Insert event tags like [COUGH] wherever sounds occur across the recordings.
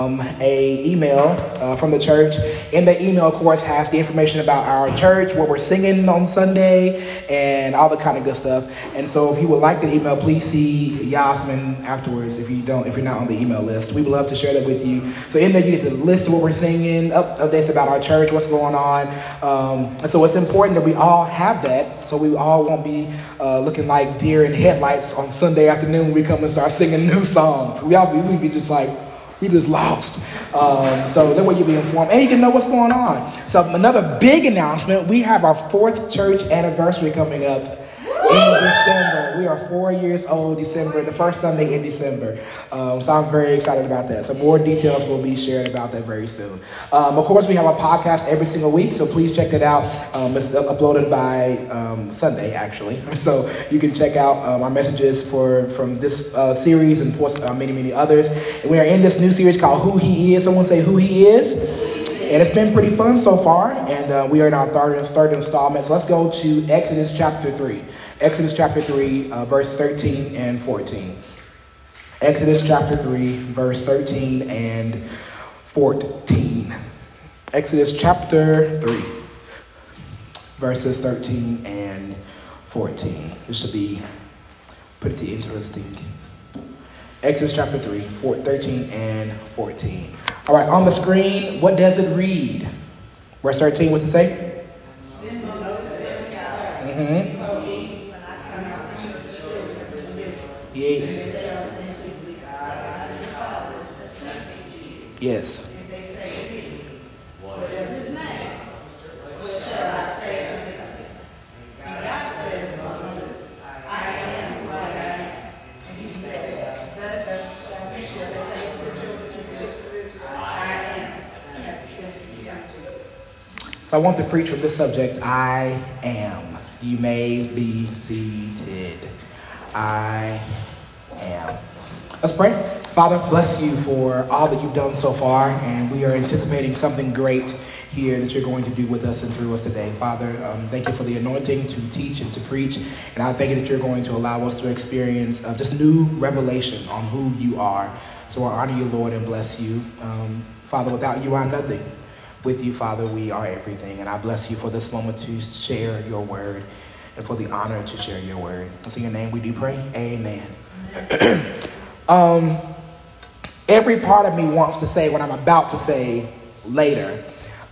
um, a email uh, from the church. In the email, of course, has the information about our church, what we're singing on Sunday, and all the kind of good stuff. And so, if you would like the email, please see Yasmin afterwards. If you don't, if you're not on the email list, we would love to share that with you. So, in there, you get the list of what we're singing, up updates about our church, what's going on. Um, and so, it's important that we all have that, so we all won't be uh, looking like deer in headlights on Sunday afternoon when we come and start singing new songs. We all we be just like we just lost. Um, so that way you'll be informed and you can know what's going on. So another big announcement, we have our fourth church anniversary coming up in December. We are four years old December, the first Sunday in December. Um, so I'm very excited about that. So more details will be shared about that very soon. Um, of course, we have a podcast every single week, so please check it out. Um, it's uploaded by um, Sunday, actually. [LAUGHS] So you can check out our messages for from this uh, series and uh, many, many others. And we are in this new series called Who He Is. Someone say Who He Is. And it's been pretty fun so far, and uh, we are in our third, third installment. So let's go to Exodus chapter 3. Exodus chapter 3, uh, verse 13 and 14. Exodus chapter 3, verse 13 and 14. Exodus chapter 3, verses 13 and 14. This should be pretty interesting. Exodus chapter 3, 4, 13 and 14. All right, on the screen, what does it read? Verse 13, what's it say? Mm-hmm. Yes. Yes. What is his name? What shall I say to him? To Moses, I am he said. So I want to preach from this subject, I am. You may be seated. I am. Let's pray. Father, bless you for all that you've done so far, and we are anticipating something great here that you're going to do with us and through us today. Father, um, thank you for the anointing to teach and to preach, and I thank you that you're going to allow us to experience uh, new revelation on who you are. So I honor you, Lord, and bless you. Um, Father, without you, I'm nothing. With you, Father, we are everything, and I bless you for this moment to share your word and for the honor to share your word. It's in your name we do pray. Amen. [CLEARS THROAT] um, every part of me wants to say what I'm about to say later,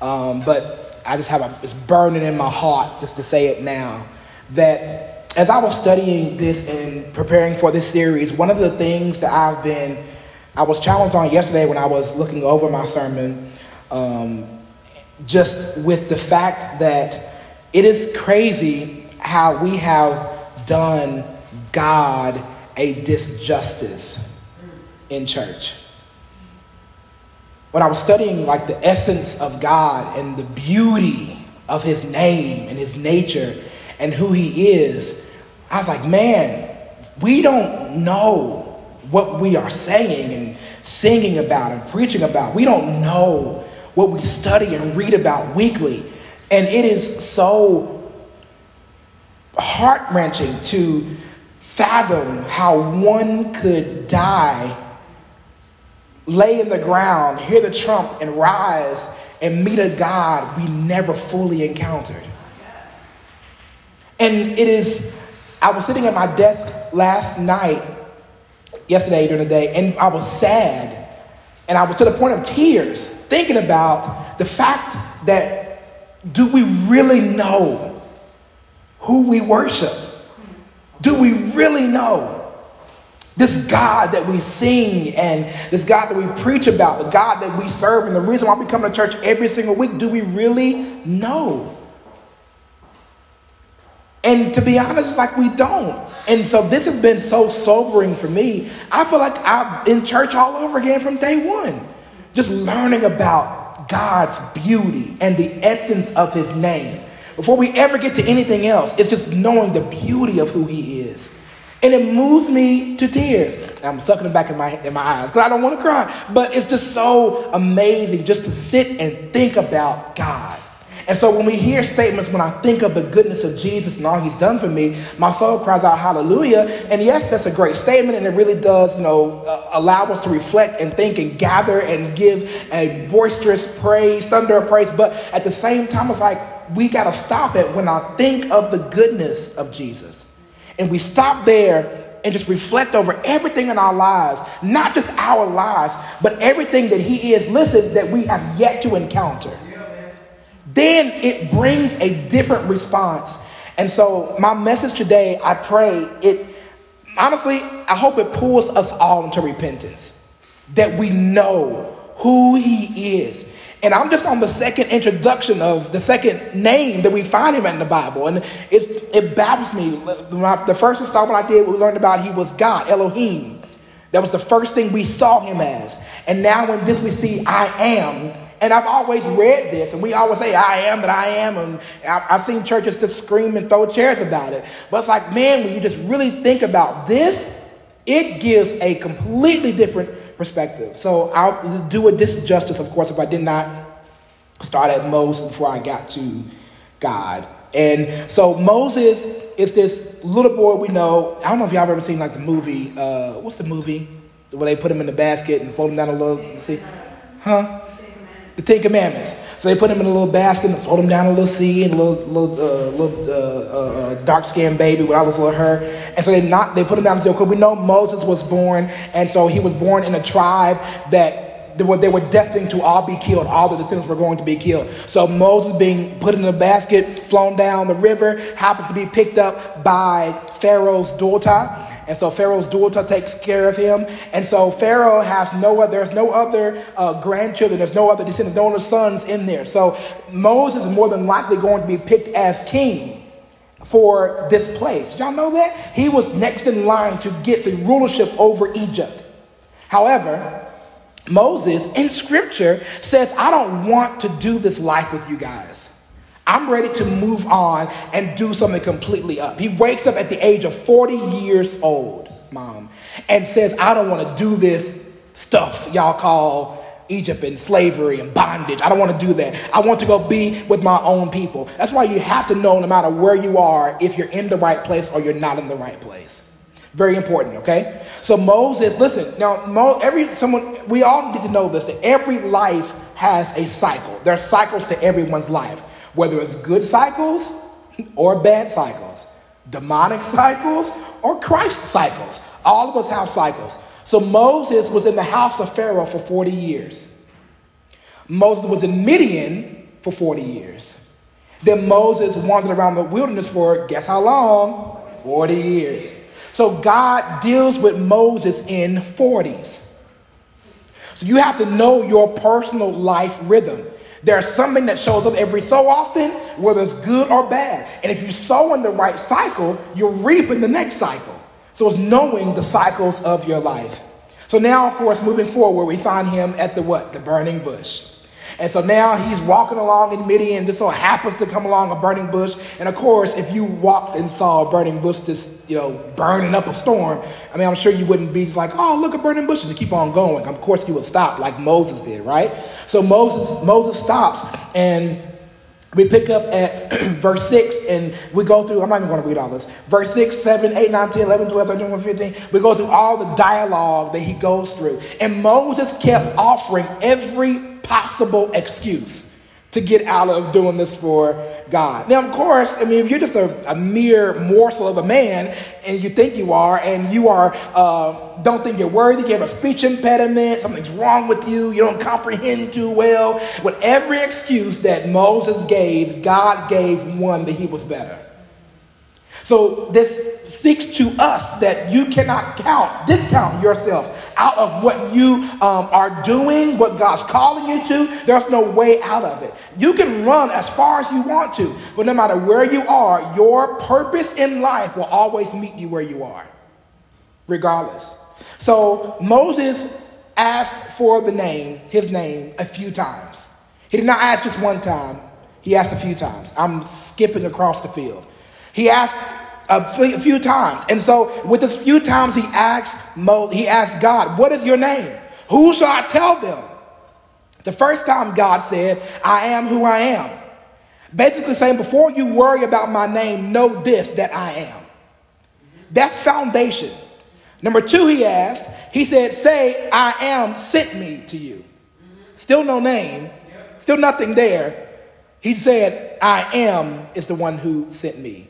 um, but I just have a, it's burning in my heart just to say it now. That as I was studying this and preparing for this series, one of the things that I've been, I was challenged on yesterday when I was looking over my sermon, um, just with the fact that it is crazy how we have done God a disjustice in church. When I was studying like the essence of God and the beauty of his name and his nature and who he is, I was like, man, we don't know what we are saying and singing about and preaching about. We don't know what we study and read about weekly. And it is so heart wrenching to fathom how one could die, lay in the ground, hear the trump, and rise and meet a God we never fully encountered. And it is, I was sitting at my desk last night, yesterday during the day, and I was sad. And I was to the point of tears thinking about the fact that do we really know who we worship? Do we really know this God that we sing and this God that we preach about, the God that we serve, and the reason why we come to church every single week? Do we really know? And to be honest, like we don't. And so this has been so sobering for me. I feel like I'm in church all over again from day one, just learning about God's beauty and the essence of his name. Before we ever get to anything else, it's just knowing the beauty of who he is. And it moves me to tears. I'm sucking it back in my, in my eyes because I don't want to cry. But it's just so amazing just to sit and think about God And so when we hear statements, when I think of the goodness of Jesus and all he's done for me, my soul cries out hallelujah. And yes, that's a great statement and it really does, you know, uh, allow us to reflect and think and gather and give a boisterous praise, thunder of praise. But at the same time, it's like we got to stop it when I think of the goodness of Jesus. And we stop there and just reflect over everything in our lives, not just our lives, but everything that He is, listen, that we have yet to encounter then it brings a different response. And so, my message today, I pray it, honestly, I hope it pulls us all into repentance. That we know who He is. And I'm just on the second introduction of the second name that we find him in the Bible. And it baffles me. The first installment I did, we learned about he was God, Elohim. That was the first thing we saw him as. And now in this we see I am and I've always read this, and we always say, I am that I am. And I've seen churches just scream and throw chairs about it. But it's like, man, when you just really think about this, it gives a completely different perspective. So I'll do a disjustice, of course, if I did not start at Moses before I got to God. And so Moses is this little boy we know. I don't know if y'all have ever seen like the movie, uh, what's the movie? Where they put him in the basket and float him down a little, see? Huh? the Ten Commandments. So they put him in a little basket and float him down a little sea and a little, little, uh, little uh, uh, uh dark skinned baby with all little her. And so they not they put him down the sea because we know Moses was born, and so he was born in a tribe that they were, they were destined to all be killed. All the descendants were going to be killed. So Moses being put in a basket, flown down the river, happens to be picked up by Pharaoh's daughter and so Pharaoh's daughter takes care of him. And so Pharaoh has no other, there's no other uh, grandchildren, there's no other descendants, no other sons in there. So Moses is more than likely going to be picked as king for this place. Y'all know that? He was next in line to get the rulership over Egypt. However, Moses in scripture says, I don't want to do this life with you guys. I'm ready to move on and do something completely up. He wakes up at the age of 40 years old, mom, and says, I don't want to do this stuff y'all call Egypt and slavery and bondage. I don't want to do that. I want to go be with my own people. That's why you have to know no matter where you are if you're in the right place or you're not in the right place. Very important, okay? So Moses, listen, now Mo, every someone we all need to know this that every life has a cycle. There are cycles to everyone's life whether it's good cycles or bad cycles, demonic cycles or Christ cycles. All of us have cycles. So Moses was in the house of Pharaoh for 40 years. Moses was in Midian for 40 years. Then Moses wandered around the wilderness for guess how long? 40 years. So God deals with Moses in 40s. So you have to know your personal life rhythm. There's something that shows up every so often, whether it's good or bad. And if you sow in the right cycle, you'll reap in the next cycle. So it's knowing the cycles of your life. So now, of course, moving forward, we find him at the what? The burning bush. And so now he's walking along in Midian. This all happens to come along a burning bush. And of course, if you walked and saw a burning bush just, you know, burning up a storm, I mean, I'm sure you wouldn't be just like, oh, look, a burning bush, and keep on going. Of course, you would stop like Moses did, right? So Moses, Moses stops and we pick up at [CLEARS THROAT] verse 6 and we go through, I'm not even going to read all this. Verse 6, 7, 8, 9, 10, 11, 12, 13, 14, 15. We go through all the dialogue that he goes through. And Moses kept offering every possible excuse to get out of doing this for God. Now, of course, I mean, if you're just a, a mere morsel of a man and you think you are, and you are, uh, don't think you're worthy, you have a speech impediment, something's wrong with you, you don't comprehend too well, with every excuse that Moses gave, God gave one that he was better. So this speaks to us that you cannot count, discount yourself out of what you um, are doing, what God's calling you to. There's no way out of it. You can run as far as you want to, but no matter where you are, your purpose in life will always meet you where you are, regardless. So Moses asked for the name, his name, a few times. He did not ask just one time, he asked a few times. I'm skipping across the field. He asked a few times. And so with this few times he asked Mo, he asked God, what is your name? Who shall I tell them? The first time God said, I am who I am. Basically saying, before you worry about my name, know this that I am. That's foundation. Number two, he asked, he said, Say, I am sent me to you. Still no name, still nothing there. He said, I am is the one who sent me.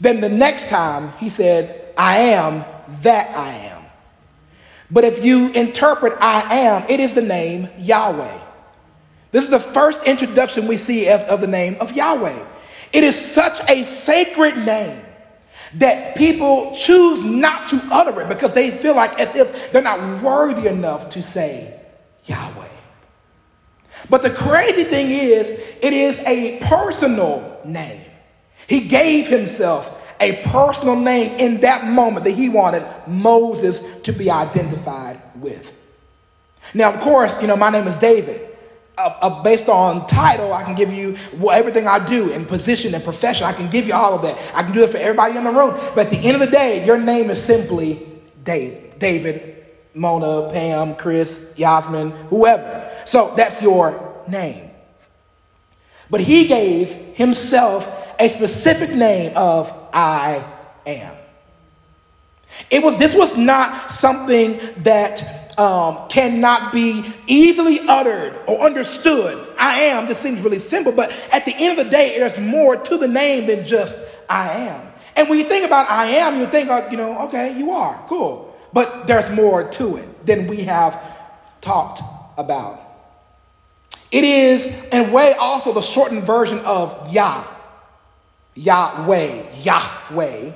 Then the next time, he said, I am that I am. But if you interpret I am, it is the name Yahweh. This is the first introduction we see of, of the name of Yahweh. It is such a sacred name that people choose not to utter it because they feel like as if they're not worthy enough to say Yahweh. But the crazy thing is, it is a personal name. He gave himself a personal name in that moment that he wanted Moses to be identified with. Now, of course, you know, my name is David. Uh, uh, based on title, I can give you everything I do in position and profession. I can give you all of that. I can do it for everybody in the room. But at the end of the day, your name is simply David. David, Mona, Pam, Chris, Yasmin, whoever. So that's your name. But he gave himself a specific name of I am. It was, this was not something that um, cannot be easily uttered or understood. I am, this seems really simple, but at the end of the day, there's more to the name than just I am. And when you think about I am, you think, you know, okay, you are, cool. But there's more to it than we have talked about. It is, in a way, also the shortened version of Yah. Yahweh, Yahweh,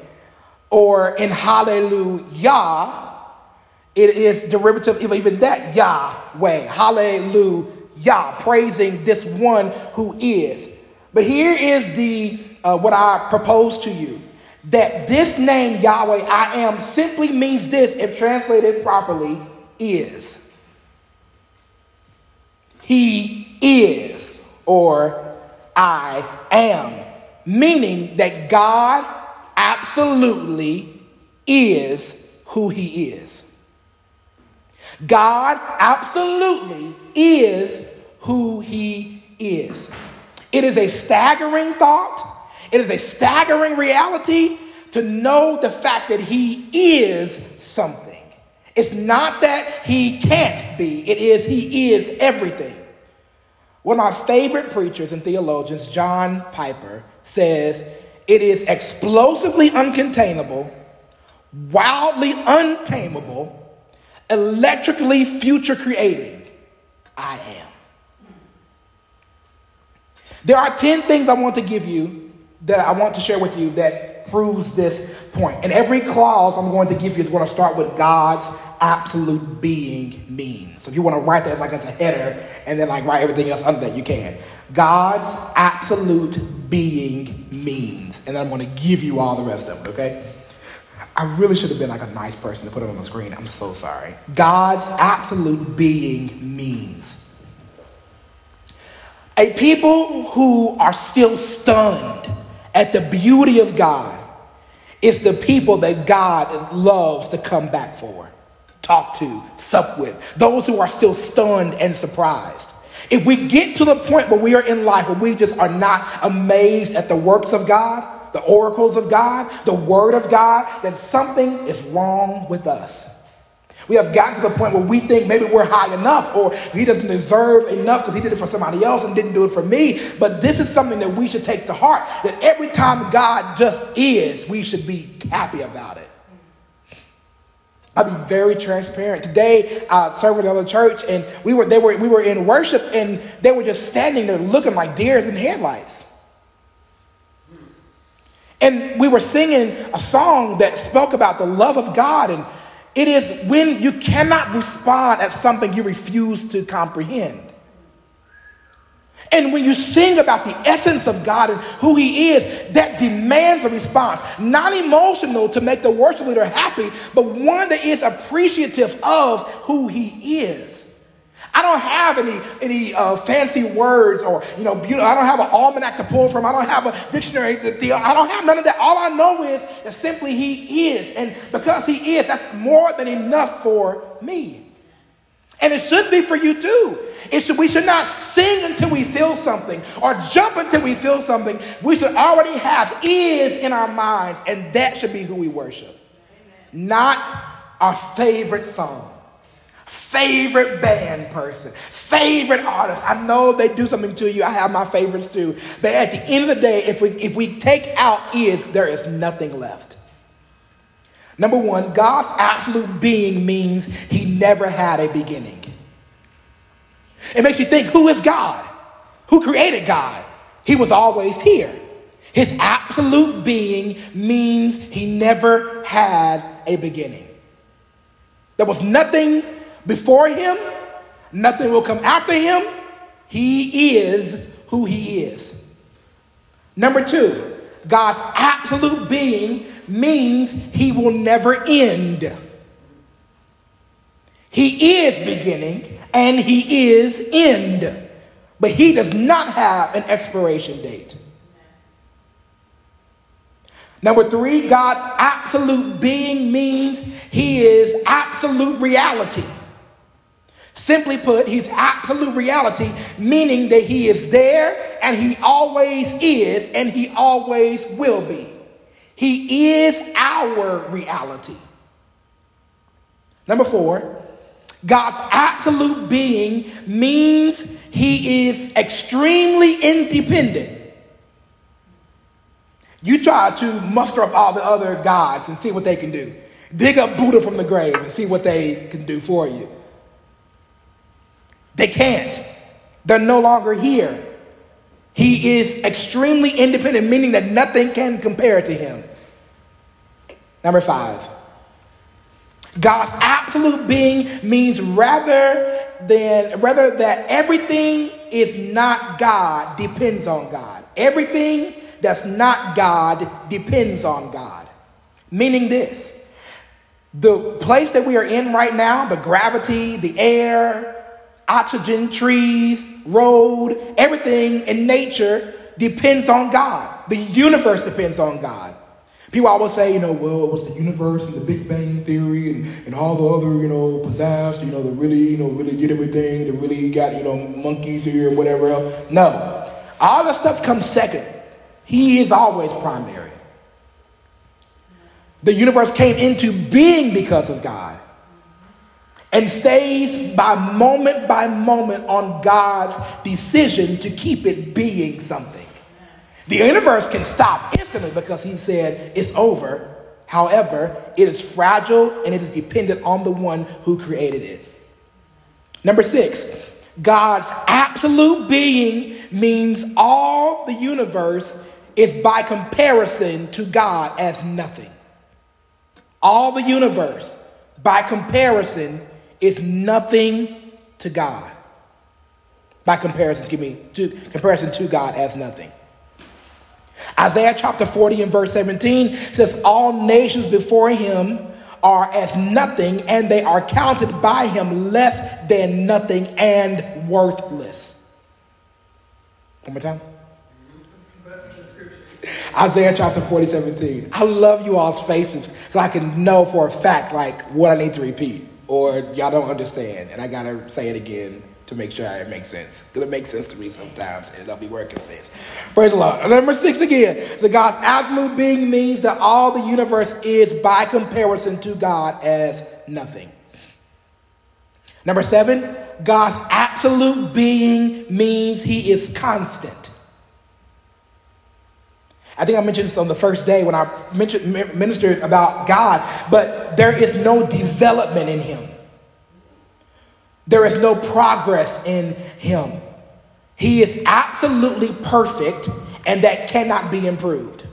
or in Hallelujah, it is derivative of even that Yahweh, Hallelujah, praising this one who is. But here is the uh, what I propose to you that this name Yahweh, I am, simply means this, if translated properly, is. He is, or I am meaning that God absolutely is who he is. God absolutely is who he is. It is a staggering thought. It is a staggering reality to know the fact that he is something. It's not that he can't be, it is he is everything. One of my favorite preachers and theologians, John Piper, says it is explosively uncontainable, wildly untamable, electrically future creating. I am. There are 10 things I want to give you that I want to share with you that proves this point. And every clause I'm going to give you is going to start with God's absolute being means. So if you want to write that like as a header and then like write everything else under that, you can. God's absolute being means. And I'm going to give you all the rest of it, okay? I really should have been like a nice person to put it on the screen. I'm so sorry. God's absolute being means. A people who are still stunned at the beauty of God is the people that God loves to come back for, talk to, sup with. Those who are still stunned and surprised. If we get to the point where we are in life where we just are not amazed at the works of God, the oracles of God, the word of God, then something is wrong with us. We have gotten to the point where we think maybe we're high enough or he doesn't deserve enough because he did it for somebody else and didn't do it for me. But this is something that we should take to heart that every time God just is, we should be happy about it. I'll be very transparent. Today, I served another church, and we were they were we were in worship, and they were just standing there looking like deers in headlights. And we were singing a song that spoke about the love of God, and it is when you cannot respond at something you refuse to comprehend. And when you sing about the essence of God and who He is, that demands a response. Not emotional to make the worship leader happy, but one that is appreciative of who He is. I don't have any any uh, fancy words or you know, beautiful, I don't have an almanac to pull from. I don't have a dictionary. To, deal, I don't have none of that. All I know is that simply He is, and because He is, that's more than enough for me. And it should be for you too. It should, we should not sing until we feel something or jump until we feel something. We should already have is in our minds, and that should be who we worship. Not our favorite song, favorite band person, favorite artist. I know they do something to you. I have my favorites too. But at the end of the day, if we if we take out is, there is nothing left. Number one, God's absolute being means he never had a beginning. It makes you think, who is God? Who created God? He was always here. His absolute being means he never had a beginning. There was nothing before him, nothing will come after him. He is who he is. Number two, God's absolute being means he will never end. He is beginning and he is end, but he does not have an expiration date. Number three, God's absolute being means he is absolute reality. Simply put, he's absolute reality, meaning that he is there and he always is and he always will be. He is our reality. Number four, God's absolute being means he is extremely independent. You try to muster up all the other gods and see what they can do. Dig up Buddha from the grave and see what they can do for you. They can't. They're no longer here. He is extremely independent, meaning that nothing can compare to him. Number five, God's absolute being means rather than rather that everything is not God depends on God. Everything that's not God depends on God. Meaning this the place that we are in right now, the gravity, the air, oxygen, trees, road, everything in nature depends on God. The universe depends on God. People always say, you know, well, it was the universe and the Big Bang Theory and, and all the other, you know, pizzazz, you know, the really, you know, really did everything, the really got, you know, monkeys here and whatever else. No. All that stuff comes second. He is always primary. The universe came into being because of God and stays by moment by moment on God's decision to keep it being something. The universe can stop instantly because he said it's over. However, it is fragile and it is dependent on the one who created it. Number six, God's absolute being means all the universe is by comparison to God as nothing. All the universe, by comparison, is nothing to God. By comparison, excuse me, to comparison to God as nothing. Isaiah chapter 40 and verse 17 says, All nations before him are as nothing, and they are counted by him less than nothing and worthless. One more time. Isaiah chapter 40, 17. I love you all's faces so I can know for a fact like what I need to repeat or y'all don't understand and I gotta say it again to make sure it makes sense. Because it makes sense to me sometimes and it'll be working sense. Praise the Lord. Number six again. So God's absolute being means that all the universe is by comparison to God as nothing. Number seven, God's absolute being means he is constant. I think I mentioned this on the first day when I mentioned, ministered about God, but there is no development in him. There is no progress in him. He is absolutely perfect, and that cannot be improved.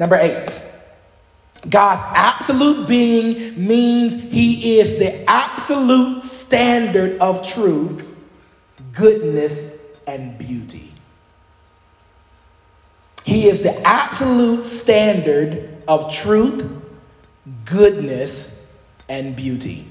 Number eight, God's absolute being means he is the absolute standard of truth, goodness, and beauty. He is the absolute standard of truth, goodness, and beauty.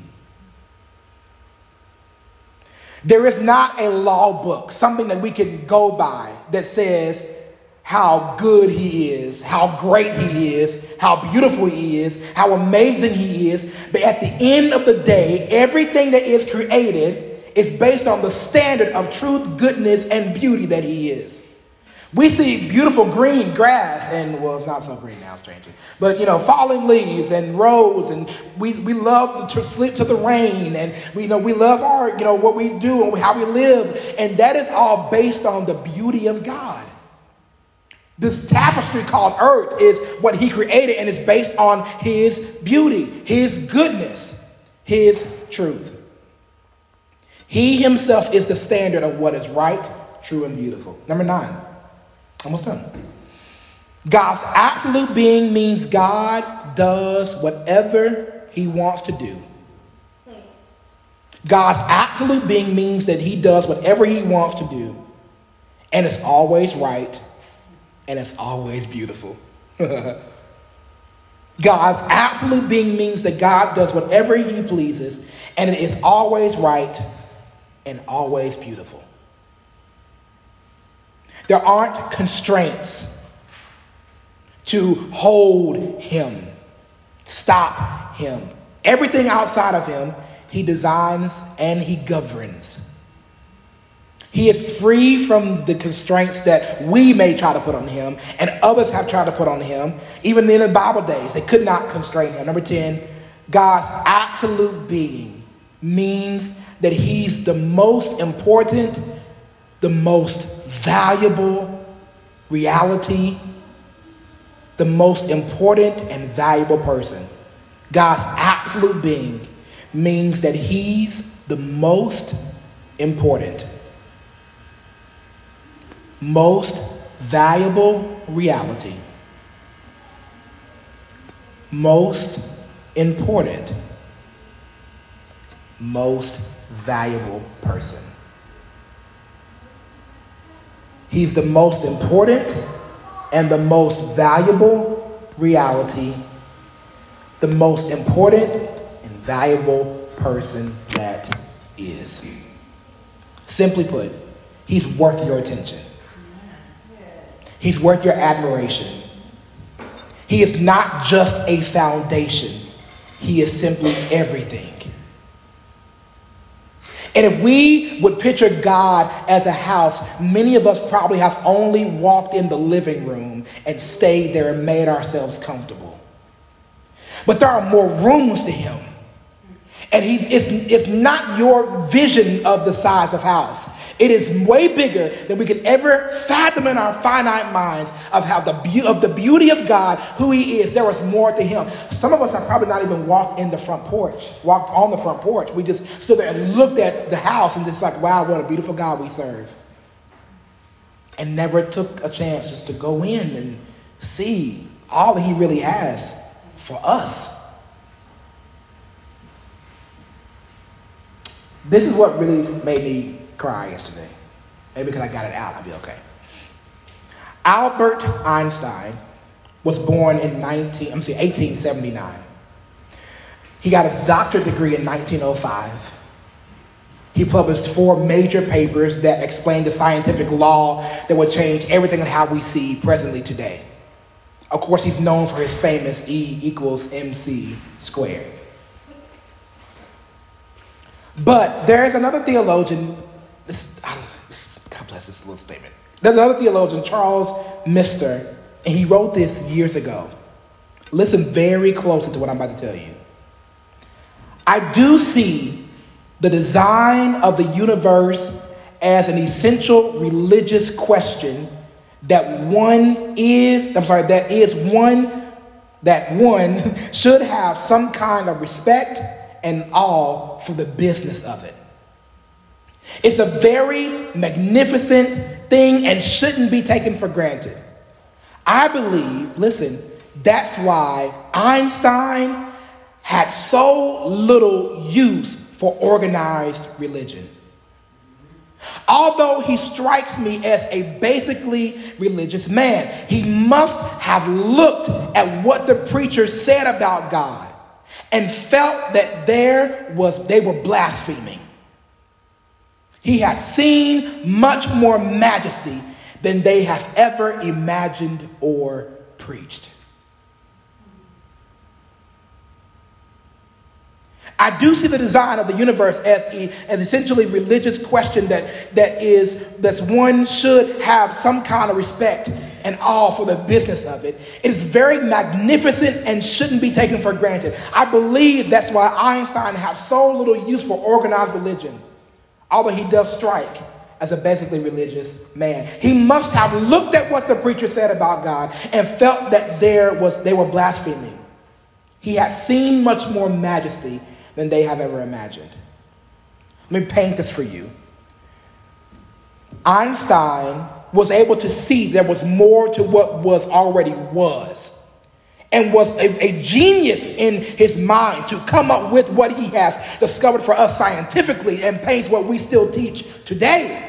There is not a law book, something that we can go by that says, how good he is, how great he is, how beautiful he is, how amazing he is. But at the end of the day, everything that is created is based on the standard of truth, goodness, and beauty that he is. We see beautiful green grass, and well, it's not so green now, strangely, but you know, falling leaves and roads, and we, we love to sleep to the rain, and we you know we love our you know what we do and how we live, and that is all based on the beauty of God. This tapestry called earth is what he created and it's based on his beauty, his goodness, his truth. He himself is the standard of what is right, true, and beautiful. Number nine, almost done. God's absolute being means God does whatever he wants to do. God's absolute being means that he does whatever he wants to do, and it's always right and it's always beautiful. [LAUGHS] God's absolute being means that God does whatever he pleases, and it is always right and always beautiful. There aren't constraints to hold him, stop him. Everything outside of him, he designs and he governs. He is free from the constraints that we may try to put on him and others have tried to put on him. Even in the Bible days, they could not constrain him. Number 10, God's absolute being means that he's the most important, the most valuable reality, the most important and valuable person. God's absolute being means that he's the most important most valuable reality, most important, most valuable person. He's the most important and the most valuable reality, the most important and valuable person that is. Simply put, he's worth your attention. He's worth your admiration. He is not just a foundation, He is simply everything. And if we would picture God as a house, many of us probably have only walked in the living room and stayed there and made ourselves comfortable. But there are more rooms to him. And he's, it's, it's not your vision of the size of house. It is way bigger than we could ever fathom in our finite minds of how the be- of the beauty of God, who He is. There was more to Him. Some of us have probably not even walked in the front porch, walked on the front porch. We just stood there and looked at the house and just like, wow, what a beautiful God we serve. And never took a chance just to go in and see all that He really has for us. This is what really made me cry yesterday. Maybe because I got it out, I'll be okay. Albert Einstein was born in 19, I'm sorry, 1879. He got his doctorate degree in 1905. He published four major papers that explained the scientific law that would change everything and how we see presently today. Of course, he's known for his famous E equals MC squared. But there is another theologian this, God bless this little statement. There's another theologian, Charles Misner, and he wrote this years ago. Listen very closely to what I'm about to tell you. I do see the design of the universe as an essential religious question that one is, I'm sorry, that is one, that one [LAUGHS] should have some kind of respect and awe for the business of it. It's a very magnificent thing and shouldn't be taken for granted. I believe, listen, that's why Einstein had so little use for organized religion. Although he strikes me as a basically religious man, he must have looked at what the preacher said about God and felt that there was they were blaspheming. He had seen much more majesty than they have ever imagined or preached. I do see the design of the universe as, a, as essentially religious question that, that is that one should have some kind of respect and awe for the business of it. It is very magnificent and shouldn't be taken for granted. I believe that's why Einstein had so little use for organized religion, although he does strike as a basically religious man. He must have looked at what the preacher said about God and felt that there was they were blaspheming. He had seen much more majesty than they have ever imagined. Let me paint this for you. Einstein was able to see there was more to what was already was and was a, a, genius in his mind to come up with what he has discovered for us scientifically and paints what we still teach today.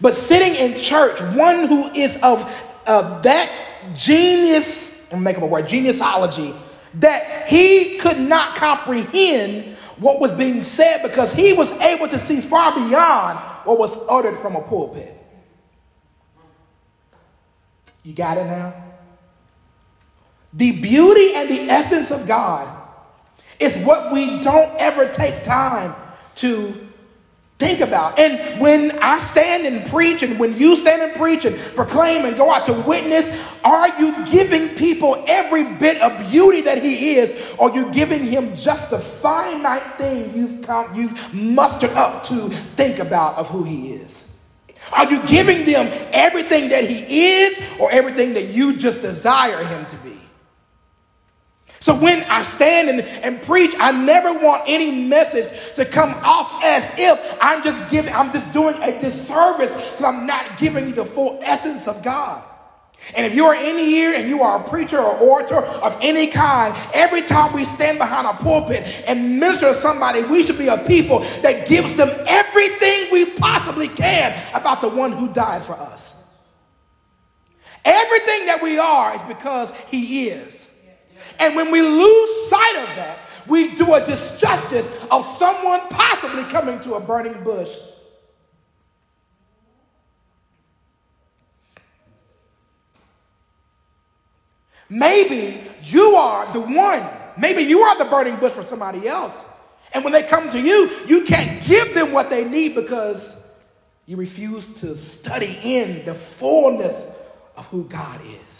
But sitting in church, one who is of, of that genius, I'm making a word, geniusology, that he could not comprehend what was being said because he was able to see far beyond what was uttered from a pulpit. You got it now? The beauty and the essence of God is what we don't ever take time to think about. And when I stand and preach, and when you stand and preach and proclaim and go out to witness, are you giving people every bit of beauty that he is, or are you giving him just the finite thing you've, come, you've mustered up to think about of who he is? Are you giving them everything that he is, or everything that you just desire him to be? So when I stand and, and preach, I never want any message to come off as if I'm just giving, I'm just doing a disservice because I'm not giving you the full essence of God. And if you are in here and you are a preacher or orator of any kind, every time we stand behind a pulpit and minister to somebody, we should be a people that gives them everything we possibly can about the one who died for us. Everything that we are is because he is. And when we lose sight of that, we do a disjustice of someone possibly coming to a burning bush. Maybe you are the one. Maybe you are the burning bush for somebody else. And when they come to you, you can't give them what they need because you refuse to study in the fullness of who God is.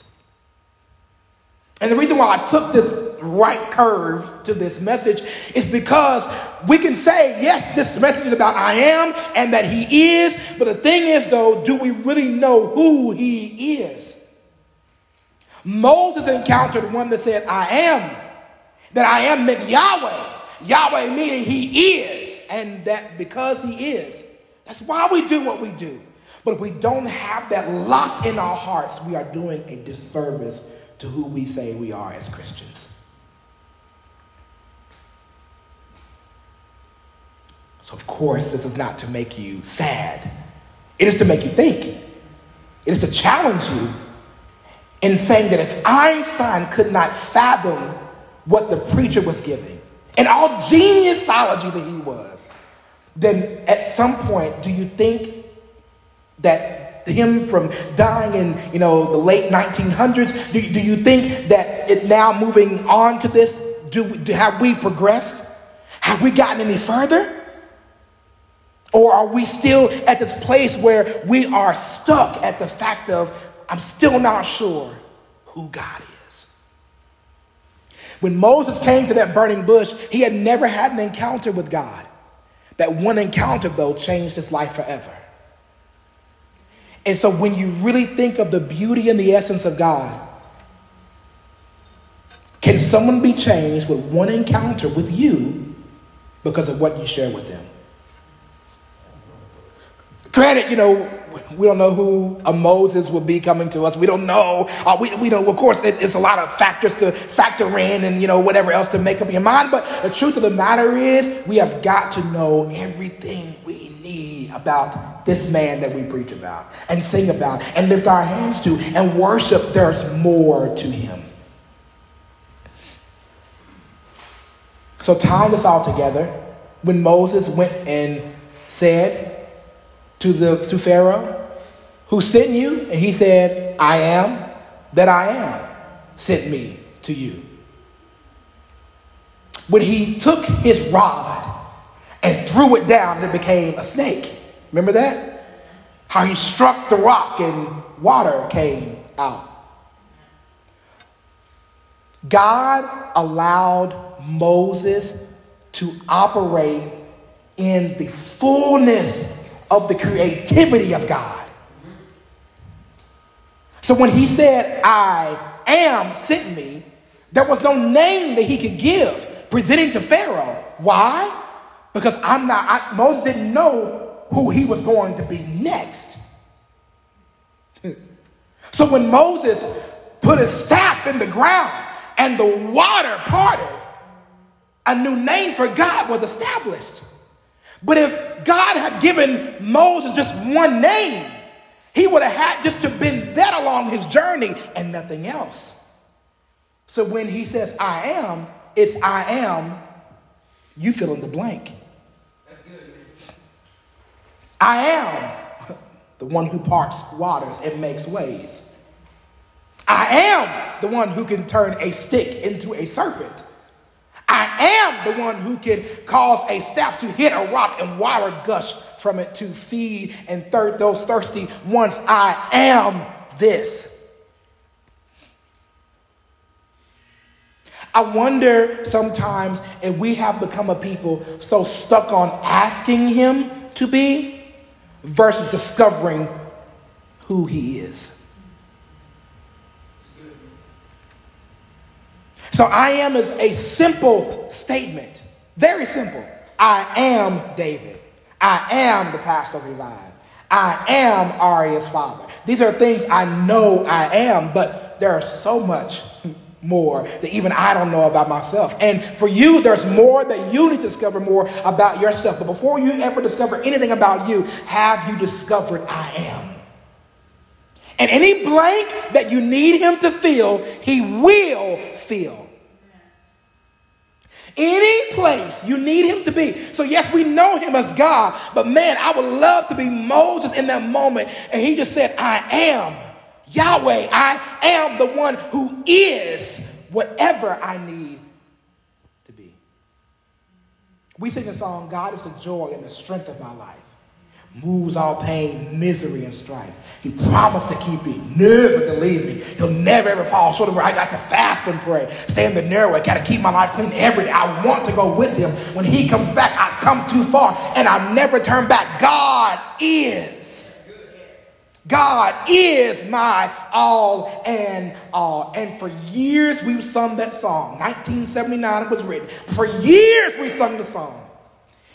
And the reason why I took this right curve to this message is because we can say, yes, this message is about I am and that He is. But the thing is, though, do we really know who He is? Moses encountered one that said, I am. That I am meant Yahweh. Yahweh meaning He is. And that because He is, that's why we do what we do. But if we don't have that locked in our hearts, we are doing a disservice to who we say we are as Christians. So, of course, this is not to make you sad. It is to make you think. It is to challenge you in saying that if Einstein could not fathom what the preacher was giving, and all geniusology that he was, then at some point, do you think that him from dying in you know the late 1900s do, do you think that it now moving on to this do, do have we progressed? Have we gotten any further? Or are we still at this place where we are stuck at the fact of i'm still not sure who god is? When moses came to that burning bush he had never had an encounter with god. That one encounter though changed his life forever and so when you really think of the beauty and the essence of God, can someone be changed with one encounter with you because of what you share with them? Granted, you know, we don't know who a Moses will be coming to us. We don't know. Uh, we, we don't, of course, it, it's a lot of factors to factor in and, you know, whatever else to make up your mind. But the truth of the matter is, we have got to know everything we need about this man that we preach about and sing about and lift our hands to and worship. There's more to him. So, tying this all together, when Moses went and said to, the, to Pharaoh, who sent you? And he said, I am that I am sent me to you. When he took his rod and threw it down and it became a snake. Remember that? How he struck the rock and water came out. God allowed Moses to operate in the fullness of the creativity of God. So when he said, I am sent me, there was no name that he could give presenting to Pharaoh. Why? Because I'm not, I, Moses didn't know who he was going to be next. so when Moses put his staff in the ground and the water parted, a new name for God was established. But if God had given Moses just one name, he would have had just to been that along his journey and nothing else. So when he says, I am, it's I am, you fill in the blank. I am the one who parts waters and makes ways. I am the one who can turn a stick into a serpent. I am the one who can cause a staff to hit a rock and water gush from it to feed and third those thirsty ones. I am this. I wonder sometimes if we have become a people so stuck on asking Him to be versus discovering who He is. So I am is a simple statement, very simple. I am David. I am the pastor of Revive. I am Aria's father. These are things I know I am, but there are so much more that even I don't know about myself. And for you, there's more that you need to discover more about yourself. But before you ever discover anything about you, have you discovered I am? And any blank that you need him to fill, he will fill. Any place you need him to be. So, yes, we know him as God, but man, I would love to be Moses in that moment. And he just said, I am. Yahweh, I am the one who is whatever I need to be. We sing the song, God is the joy and the strength of my life. Moves all pain, misery, and strife. He promised to keep me, never to leave me. He'll never ever fall short of where I got to fast and pray. Stay in the narrow way. Got to keep my life clean every day. I want to go with him. When he comes back, I've come too far and I'll never turn back. God is God is my all and all. And for years we've sung that song. 1979 it was written. For years we sung the song.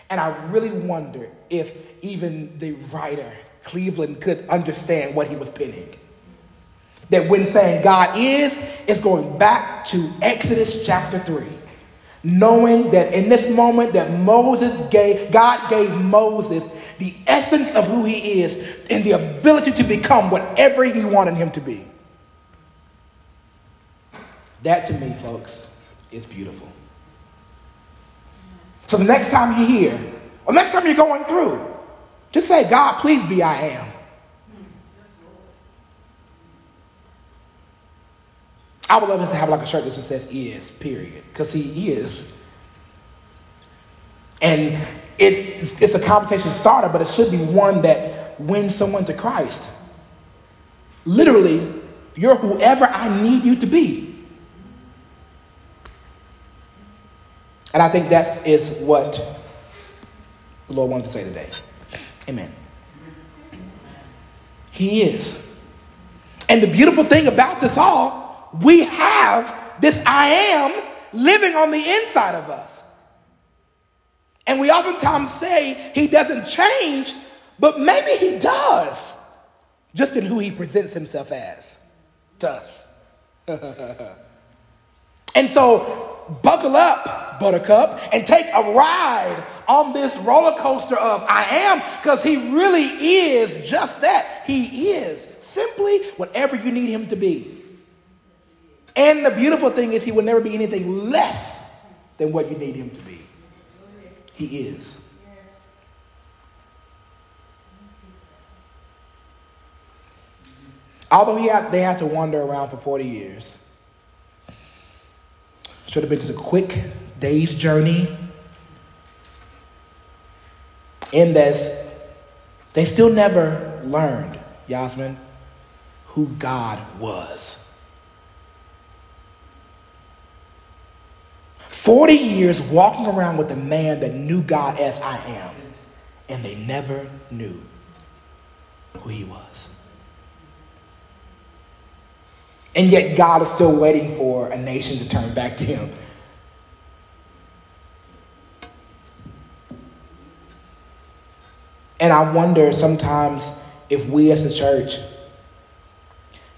And I really wonder if even the writer, Cleveland, could understand what he was penning. That when saying God is, it's going back to Exodus chapter 3. Knowing that in this moment that Moses gave, God gave Moses the essence of who he is and the ability to become whatever he wanted him to be. That to me, folks, is beautiful. So the next time you hear, or next time you're going through, just say, God, please be I am. I would love us to have like a shirt that just says is, period. Because he is. And it's, it's a conversation starter, but it should be one that wins someone to Christ. Literally, you're whoever I need you to be. And I think that is what the Lord wanted to say today. Amen. He is. And the beautiful thing about this all, we have this I am living on the inside of us. And we oftentimes say he doesn't change, but maybe he does, just in who he presents himself as to us. [LAUGHS] and so, buckle up, Buttercup, and take a ride on this roller coaster of I am, because he really is just that. He is simply whatever you need him to be. And the beautiful thing is, he will never be anything less than what you need him to be. He is. Although he had, they had to wander around for 40 years. Should have been just a quick day's journey. In this, they still never learned, Yasmin, who God was. 40 years walking around with a man that knew God as I am, and they never knew who he was. And yet, God is still waiting for a nation to turn back to him. And I wonder sometimes if we as a church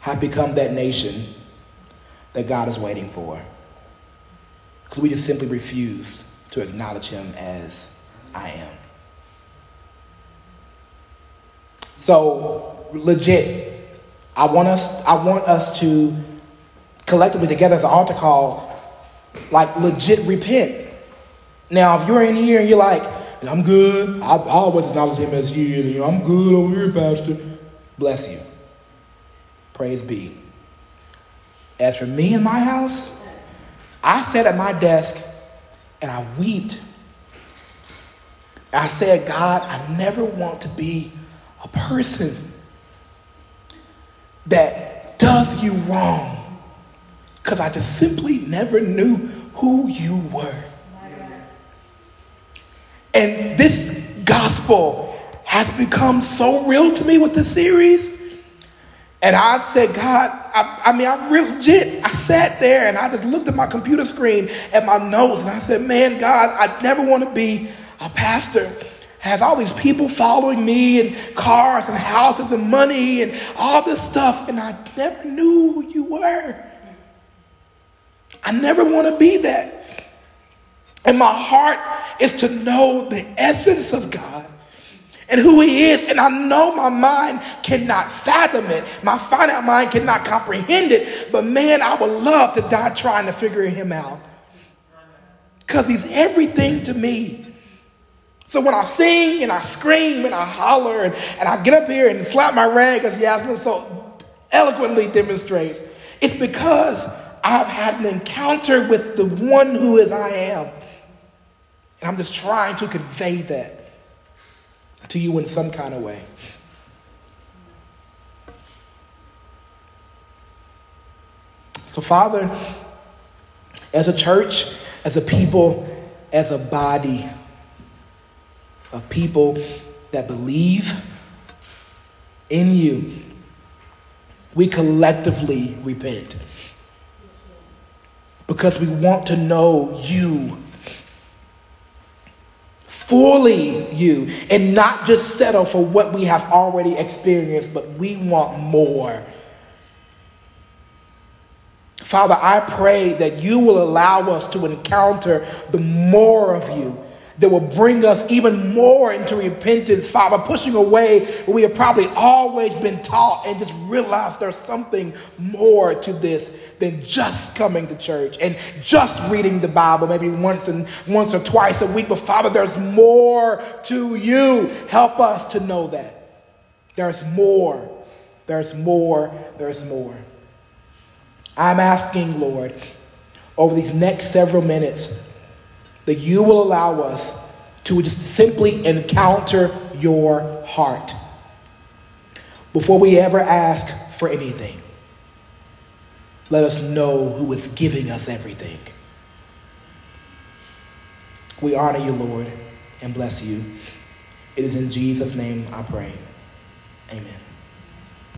have become that nation that God is waiting for. Because we just simply refuse to acknowledge him as I am. So, legit, I want us, I want us to collectively together as an altar call, like legit repent. Now, if you're in here and you're like, I'm good, I, I always acknowledge him as you, you know, I'm good over here, Pastor. Bless you. Praise be. As for me and my house, I sat at my desk and I wept. I said, God, I never want to be a person that does you wrong because I just simply never knew who you were. And this gospel has become so real to me with the series and I said, God, I, I mean, I really legit, I sat there and I just looked at my computer screen at my notes and I said, man, God, I never want to be a pastor. Has all these people following me and cars and houses and money and all this stuff, and I never knew who you were. I never want to be that. And my heart is to know the essence of God and who he is. And I know my mind cannot fathom it. My finite mind cannot comprehend it. But man, I would love to die trying to figure him out. Because he's everything to me. So when I sing and I scream and I holler and, and I get up here and slap my rag, as Yasmin so eloquently demonstrates, it's because I've had an encounter with the one who is I am. And I'm just trying to convey that to you in some kind of way. So, Father, as a church, as a people, as a body of people that believe in you, we collectively repent because we want to know you fully you and not just settle for what we have already experienced, but we want more. Father, I pray that you will allow us to encounter the more of you that will bring us even more into repentance, Father, pushing away what we have probably always been taught and just realize there's something more to this than just coming to church and just reading the Bible maybe once and once or twice a week. But Father, there's more to you. Help us to know that. There's more. There's more. There's more. I'm asking, Lord, over these next several minutes, that you will allow us to just simply encounter your heart before we ever ask for anything let us know who is giving us everything. We honor you, Lord, and bless you. It is in Jesus' name I pray. Amen.